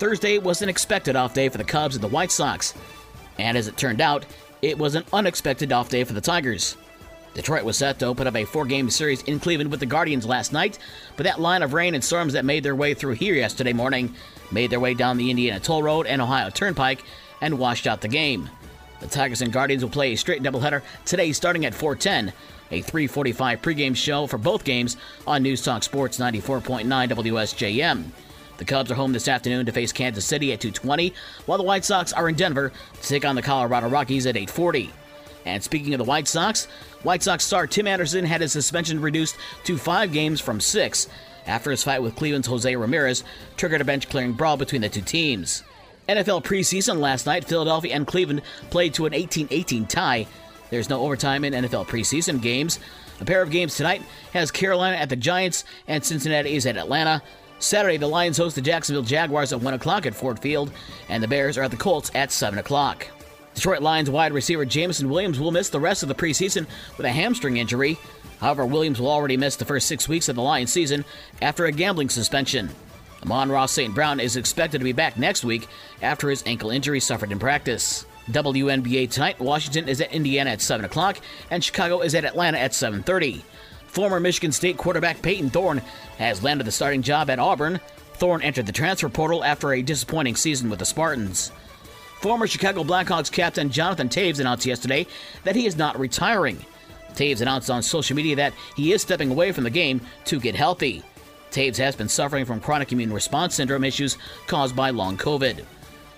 Thursday was an expected off day for the Cubs and the White Sox. And as it turned out, it was an unexpected off day for the Tigers. Detroit was set to open up a four game series in Cleveland with the Guardians last night, but that line of rain and storms that made their way through here yesterday morning made their way down the Indiana Toll Road and Ohio Turnpike and washed out the game. The Tigers and Guardians will play a straight doubleheader today starting at 410, a 345 pregame show for both games on News Talk Sports 94.9 WSJM. The Cubs are home this afternoon to face Kansas City at 2:20, while the White Sox are in Denver to take on the Colorado Rockies at 8:40. And speaking of the White Sox, White Sox star Tim Anderson had his suspension reduced to five games from six after his fight with Cleveland's Jose Ramirez triggered a bench clearing brawl between the two teams. NFL preseason last night, Philadelphia and Cleveland played to an 18 18 tie. There's no overtime in NFL preseason games. A pair of games tonight has Carolina at the Giants and Cincinnati is at Atlanta. Saturday, the Lions host the Jacksonville Jaguars at 1 o'clock at Ford Field, and the Bears are at the Colts at 7 o'clock. Detroit Lions wide receiver Jameson Williams will miss the rest of the preseason with a hamstring injury. However, Williams will already miss the first six weeks of the Lions season after a gambling suspension. Amon-Ra St. Brown is expected to be back next week after his ankle injury suffered in practice. WNBA tonight, Washington is at Indiana at 7 o'clock, and Chicago is at Atlanta at 7.30. Former Michigan State quarterback Payton Thorne has landed the starting job at Auburn. Thorne entered the transfer portal after a disappointing season with the Spartans. Former Chicago Blackhawks captain Jonathan Toews announced yesterday that he is not retiring. Toews announced on social media that he is stepping away from the game to get healthy. Toews has been suffering from chronic immune response syndrome issues caused by long COVID.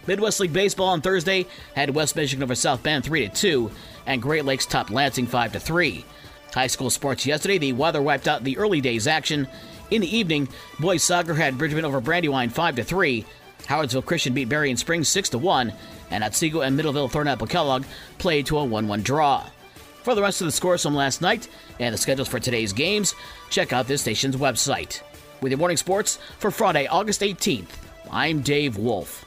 Midwest League Baseball on Thursday had West Michigan over South Bend 3 2, and Great Lakes topped Lansing 5 3. High school sports yesterday, the weather wiped out the early days action. In the evening, boys soccer had Bridgman over Brandywine 5 to 3. Howardsville Christian beat Berrien Springs 6 to 1, and Otsego and Middleville Thornapple Kellogg played to a 1 1 draw. For the rest of the scores from last night and the schedules for today's games, check out this station's website. With your morning sports for Friday, August 18th, I'm Dave Wolf.